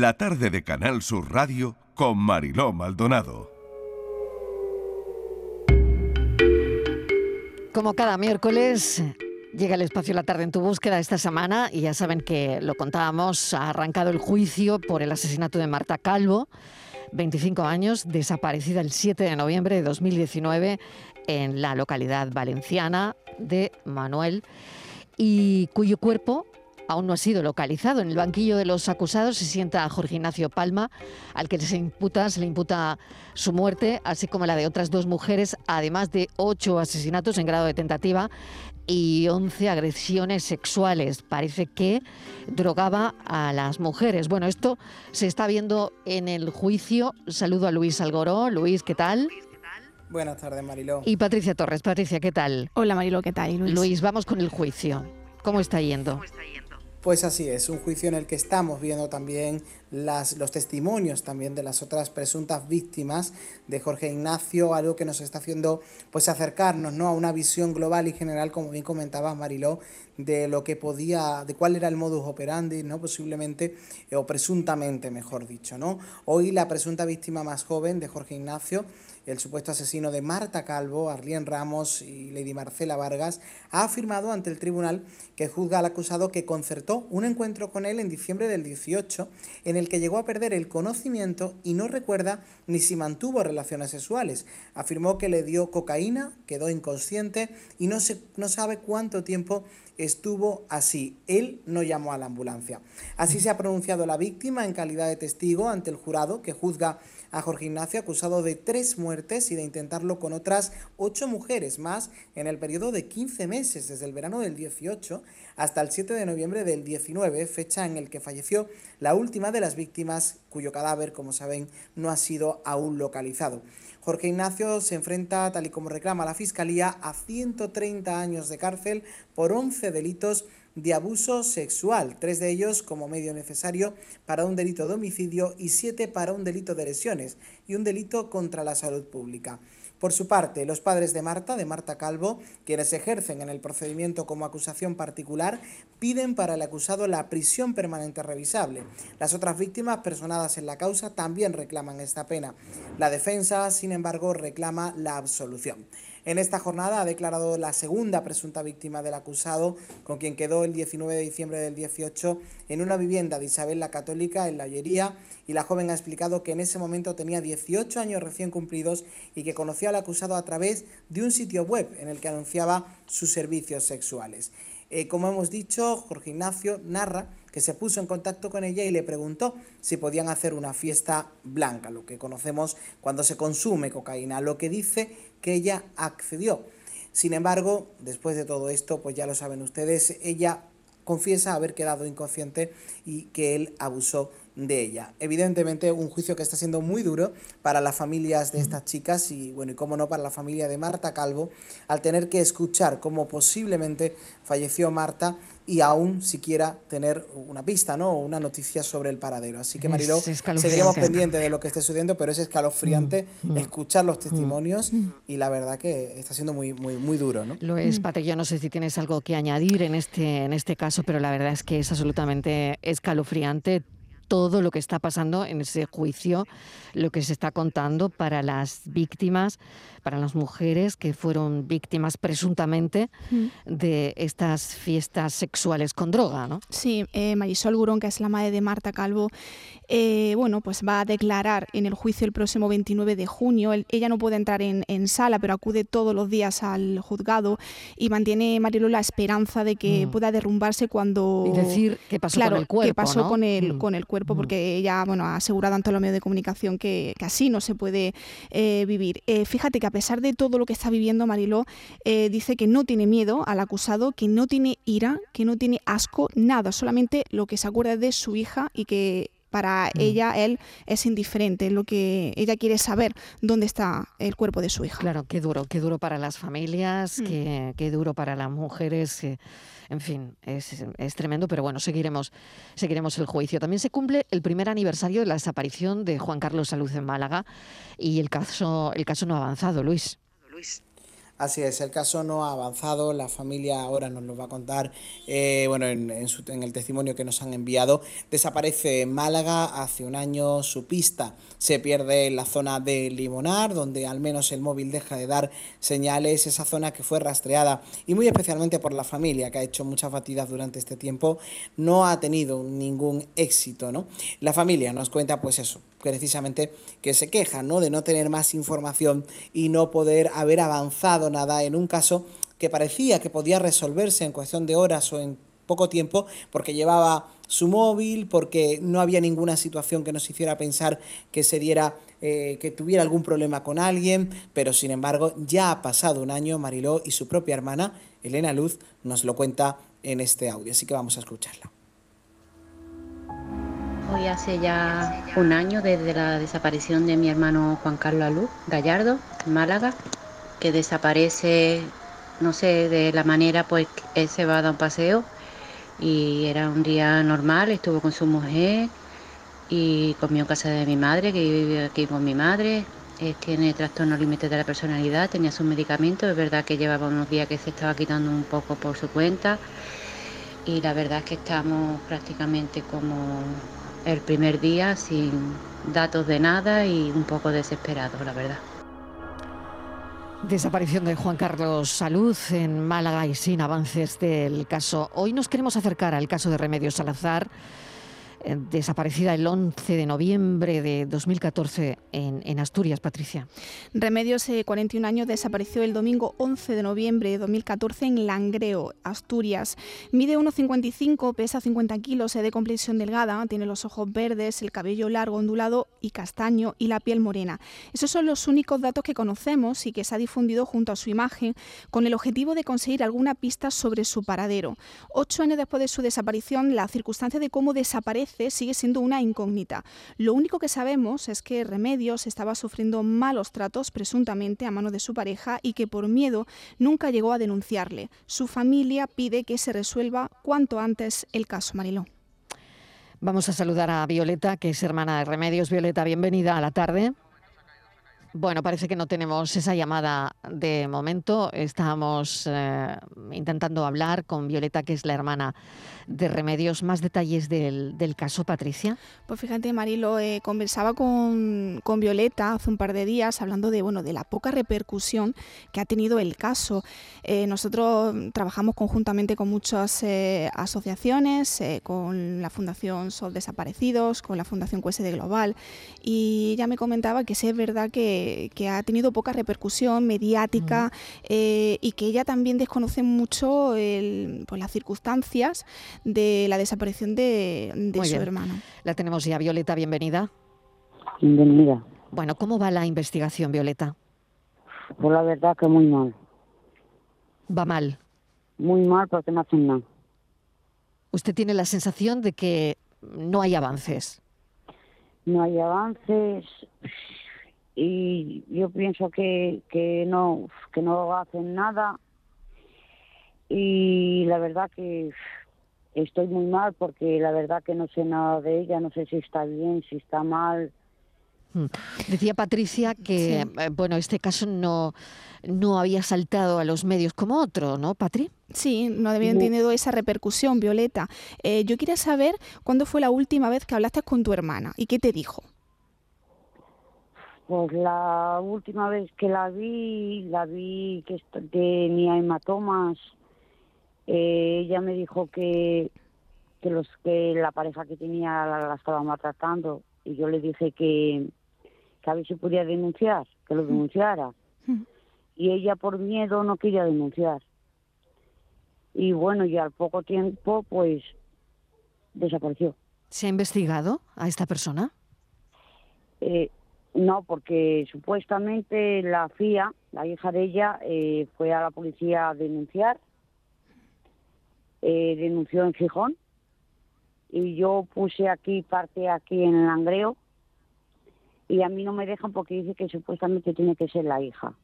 la tarde de Canal Sur Radio con Mariló Maldonado. Como cada miércoles, llega el espacio La tarde en tu búsqueda esta semana y ya saben que lo contábamos, ha arrancado el juicio por el asesinato de Marta Calvo, 25 años, desaparecida el 7 de noviembre de 2019 en la localidad valenciana de Manuel y cuyo cuerpo aún no ha sido localizado. En el banquillo de los acusados se sienta Jorge Ignacio Palma, al que se imputa, se le imputa su muerte, así como la de otras dos mujeres, además de ocho asesinatos en grado de tentativa y once agresiones sexuales. Parece que drogaba a las mujeres. Bueno, esto se está viendo en el juicio. Saludo a Luis Algoró. Luis, ¿qué tal? Buenas tardes, Mariló. Y Patricia Torres. Patricia, ¿qué tal? Hola, Mariló, ¿qué tal? Luis, Luis vamos con el juicio. ¿Cómo está yendo? Pues así es, un juicio en el que estamos viendo también las, los testimonios también de las otras presuntas víctimas de Jorge Ignacio, algo que nos está haciendo pues acercarnos ¿no? a una visión global y general, como bien comentabas Mariló, de lo que podía, de cuál era el modus operandi, ¿no? posiblemente o presuntamente, mejor dicho. ¿no? Hoy la presunta víctima más joven de Jorge Ignacio el supuesto asesino de Marta Calvo, Arlien Ramos y Lady Marcela Vargas, ha afirmado ante el tribunal que juzga al acusado que concertó un encuentro con él en diciembre del 18, en el que llegó a perder el conocimiento y no recuerda ni si mantuvo relaciones sexuales. Afirmó que le dio cocaína, quedó inconsciente y no, se, no sabe cuánto tiempo estuvo así. Él no llamó a la ambulancia. Así se ha pronunciado la víctima en calidad de testigo ante el jurado que juzga a Jorge Ignacio acusado de tres muertes y de intentarlo con otras ocho mujeres más en el periodo de 15 meses, desde el verano del 18 hasta el 7 de noviembre del 19, fecha en el que falleció la última de las víctimas cuyo cadáver, como saben, no ha sido aún localizado. Jorge Ignacio se enfrenta, tal y como reclama la Fiscalía, a 130 años de cárcel por 11 delitos de abuso sexual, tres de ellos como medio necesario para un delito de homicidio y siete para un delito de lesiones y un delito contra la salud pública. Por su parte, los padres de Marta, de Marta Calvo, quienes ejercen en el procedimiento como acusación particular, piden para el acusado la prisión permanente revisable. Las otras víctimas personadas en la causa también reclaman esta pena. La defensa, sin embargo, reclama la absolución. En esta jornada ha declarado la segunda presunta víctima del acusado, con quien quedó el 19 de diciembre del 18 en una vivienda de Isabel la Católica en La Ollería, y la joven ha explicado que en ese momento tenía 18 años recién cumplidos y que conoció al acusado a través de un sitio web en el que anunciaba sus servicios sexuales. Eh, como hemos dicho, Jorge Ignacio narra que se puso en contacto con ella y le preguntó si podían hacer una fiesta blanca, lo que conocemos cuando se consume cocaína, lo que dice que ella accedió. Sin embargo, después de todo esto, pues ya lo saben ustedes, ella confiesa haber quedado inconsciente y que él abusó de ella. Evidentemente un juicio que está siendo muy duro para las familias de estas chicas y bueno, y cómo no para la familia de Marta Calvo al tener que escuchar cómo posiblemente falleció Marta y aún siquiera tener una pista, ¿no? O una noticia sobre el paradero. Así que Mariló, seguiremos pendientes de lo que esté sucediendo, pero es escalofriante mm, mm. escuchar los mm, testimonios y la verdad que está siendo muy, muy, muy duro, ¿no? Lo es, Pate, yo no sé si tienes algo que añadir en este, en este caso, pero la verdad es que es absolutamente escalofriante todo lo que está pasando en ese juicio, lo que se está contando para las víctimas, para las mujeres que fueron víctimas presuntamente mm. de estas fiestas sexuales con droga, ¿no? Sí, eh, Marisol Gurón, que es la madre de Marta Calvo, eh, bueno, pues va a declarar en el juicio el próximo 29 de junio. ella no puede entrar en, sala, pero acude todos los días al juzgado y mantiene Marilo la esperanza de que mm. pueda derrumbarse cuando... Y decir qué pasó con el cuerpo, qué pasó con, el, mm. con el cuerpo, porque ella bueno, ha asegurado ante los medios de comunicación que, así no se puede eh, vivir. fíjate que a pesar de todo lo que está viviendo Mariló, eh, dice que no tiene miedo al acusado, que no tiene ira, que no tiene asco, nada, solamente lo que se acuerda de su hija y que para mm. ella él es indiferente, lo que ella quiere saber dónde está el cuerpo de su hija. Claro, qué duro, qué duro para las familias, mm. qué, duro para las mujeres. en fin, es, es, tremendo, pero bueno, seguiremos, seguiremos el juicio. También se cumple el primer aniversario de la desaparición de Juan Carlos Salud en Málaga y el caso, el caso no ha avanzado, Luis. Así es, el caso no ha avanzado, la familia ahora nos lo va a contar, eh, bueno, en, el testimonio que nos han enviado. Desaparece en Málaga hace un año su pista, se pierde en la zona de Limonar, donde al menos el móvil deja de dar señales, esa zona que fue rastreada y muy especialmente por la familia, que ha hecho muchas batidas durante este tiempo, no ha tenido ningún éxito, ¿no? La familia nos cuenta, pues eso, precisamente que se queja ¿no? de no tener más información y no poder haber avanzado nada en un caso que parecía que podía resolverse en cuestión de horas o en poco tiempo porque llevaba su móvil, porque no había ninguna situación que nos hiciera pensar que se diera, eh, que tuviera algún problema con alguien, pero sin embargo ya ha pasado un año, Mariló y su propia hermana, Elena Luz, nos lo cuenta en este audio, así que vamos a escucharla. Hace ya un año desde la desaparición de mi hermano Juan Carlos Alú Gallardo, en Málaga, que desaparece, no sé, de la manera, pues él se va a dar un paseo y era un día normal, estuvo con su mujer y comió en casa de mi madre, que vive aquí con mi madre. tiene trastorno límite de la personalidad, tenía sus medicamentos, es verdad que llevaba unos días que se estaba quitando un poco por su cuenta y la verdad es que estamos prácticamente como el primer día sin datos de nada y un poco desesperado, la verdad. Desaparición de Juan Carlos Salud en Málaga y sin avances del caso. Hoy nos queremos acercar al caso de Remedios Salazar desaparecida el 11 de noviembre de 2014 en, Asturias, Patricia. Remedios, 41 eh, años, desapareció el domingo 11 de noviembre de 2014 en Langreo, Asturias. Mide 1,55, pesa 50 kilos, es de complexión delgada, tiene los ojos verdes, el cabello largo, ondulado y castaño y la piel morena. Esos son los únicos datos que conocemos y que se ha difundido junto a su imagen con el objetivo de conseguir alguna pista sobre su paradero. Ocho años después de su desaparición, la circunstancia de cómo desaparece sigue siendo una incógnita. Lo único que sabemos es que Remedios estaba sufriendo malos tratos presuntamente a mano de su pareja y que por miedo nunca llegó a denunciarle. Su familia pide que se resuelva cuanto antes el caso Mariló. Vamos a saludar a Violeta, que es hermana de Remedios. Violeta, bienvenida a la tarde. Bueno, parece que no tenemos esa llamada de momento. Estábamos eh, intentando hablar con Violeta, que es la hermana de Remedios. ¿Más detalles del, caso, Patricia? Pues fíjate, Marilo, eh, conversaba con, Violeta hace un par de días hablando de, bueno, de la poca repercusión que ha tenido el caso. Eh, nosotros trabajamos conjuntamente con muchas asociaciones, con la Fundación Sol Desaparecidos, con la Fundación QSD Global, y ella me comentaba que sí es verdad que que, ha tenido poca repercusión mediática eh, y que ella también desconoce mucho pues, las circunstancias de la desaparición de, su hermano. La tenemos ya, Violeta, bienvenida. Bienvenida. Bueno, ¿cómo va la investigación, Violeta? Pues la verdad que muy mal. ¿Va mal? Muy mal porque no hacen nada. ¿Usted tiene la sensación de que no hay avances? No hay avances y yo pienso que, que no que no hacen nada y la verdad que estoy muy mal porque la verdad que no sé nada de ella, no sé si está bien, si está mal. Hmm. Decía Patricia que eh, bueno, este caso no no había saltado a los medios como otro, ¿no, Patri? Sí, no había tenido esa repercusión, Violeta. Eh, yo quería saber cuándo fue la última vez que hablaste con tu hermana y qué te dijo. Pues la última vez que la vi, la vi que tenía hematomas. Eh, ella me dijo que, que, los, que la pareja que tenía la, estaba maltratando y yo le dije que, que a ver si podía denunciar, que lo denunciara. Y ella por miedo no quería denunciar. Y bueno, y al poco tiempo pues desapareció. ¿Se ha investigado a esta persona? Eh, no, porque supuestamente la FIA, la hija de ella, eh, fue a la policía a denunciar, eh, denunció en Gijón, y yo puse aquí parte aquí en Langreo, y a mí no me dejan porque dice que supuestamente tiene que ser la hija.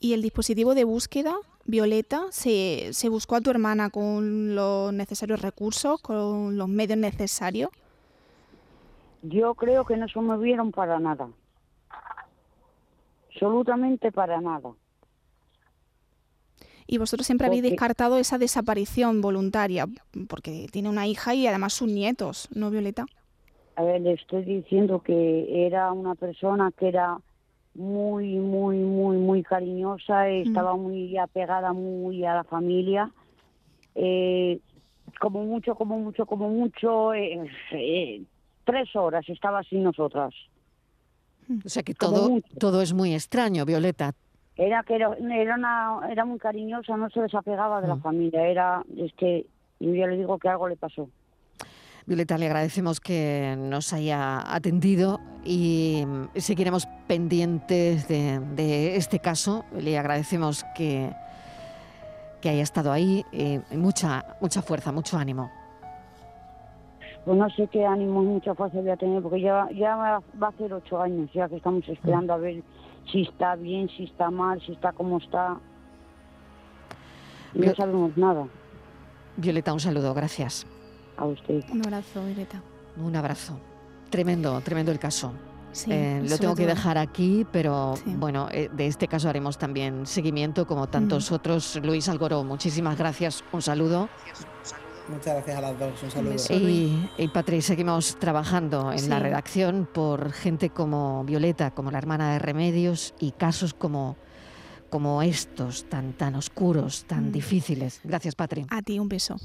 ¿Y el dispositivo de búsqueda, Violeta, se, se buscó a tu hermana con los necesarios recursos, con los medios necesarios? Yo creo que no se movieron para nada. Absolutamente para nada. Y vosotros siempre habéis descartado esa desaparición voluntaria, porque tiene una hija y además sus nietos, ¿no, Violeta? A ver, le estoy diciendo que era una persona que era muy, muy, muy, muy cariñosa, estaba muy apegada muy a la familia. Eh, como mucho, como mucho, como mucho, eh, eh, tres horas estaba sin nosotras. O sea que todo, todo es muy extraño, Violeta. Era que era, era, una, era muy cariñosa, no se desapegaba de la Mm. familia. Era, es que yo ya le digo que algo le pasó. Violeta, le agradecemos que nos haya atendido y seguiremos pendientes de, de este caso. Le agradecemos que, que haya estado ahí. y mucha, mucha fuerza, mucho ánimo. Pues no sé qué ánimo, mucha fuerza voy a tener, porque ya, ya va a hacer ocho años ya que estamos esperando a ver si está bien, si está mal, si está como está. No sabemos nada. Violeta, un saludo, gracias. A usted. Un abrazo, Violeta. Un abrazo. Tremendo, tremendo el caso. Sí, Eh, lo tengo que dejar aquí, pero Sí. bueno, eh, de este caso haremos también seguimiento como tantos otros. Luis Algoró, muchísimas gracias, un saludo. Muchas gracias a las dos. Un saludo. Y, y Patri, seguimos trabajando en la redacción por gente como Violeta, como la hermana de Remedios, y casos como, como estos, tan, tan oscuros, tan Mm. difíciles. Gracias, Patri. A ti un beso.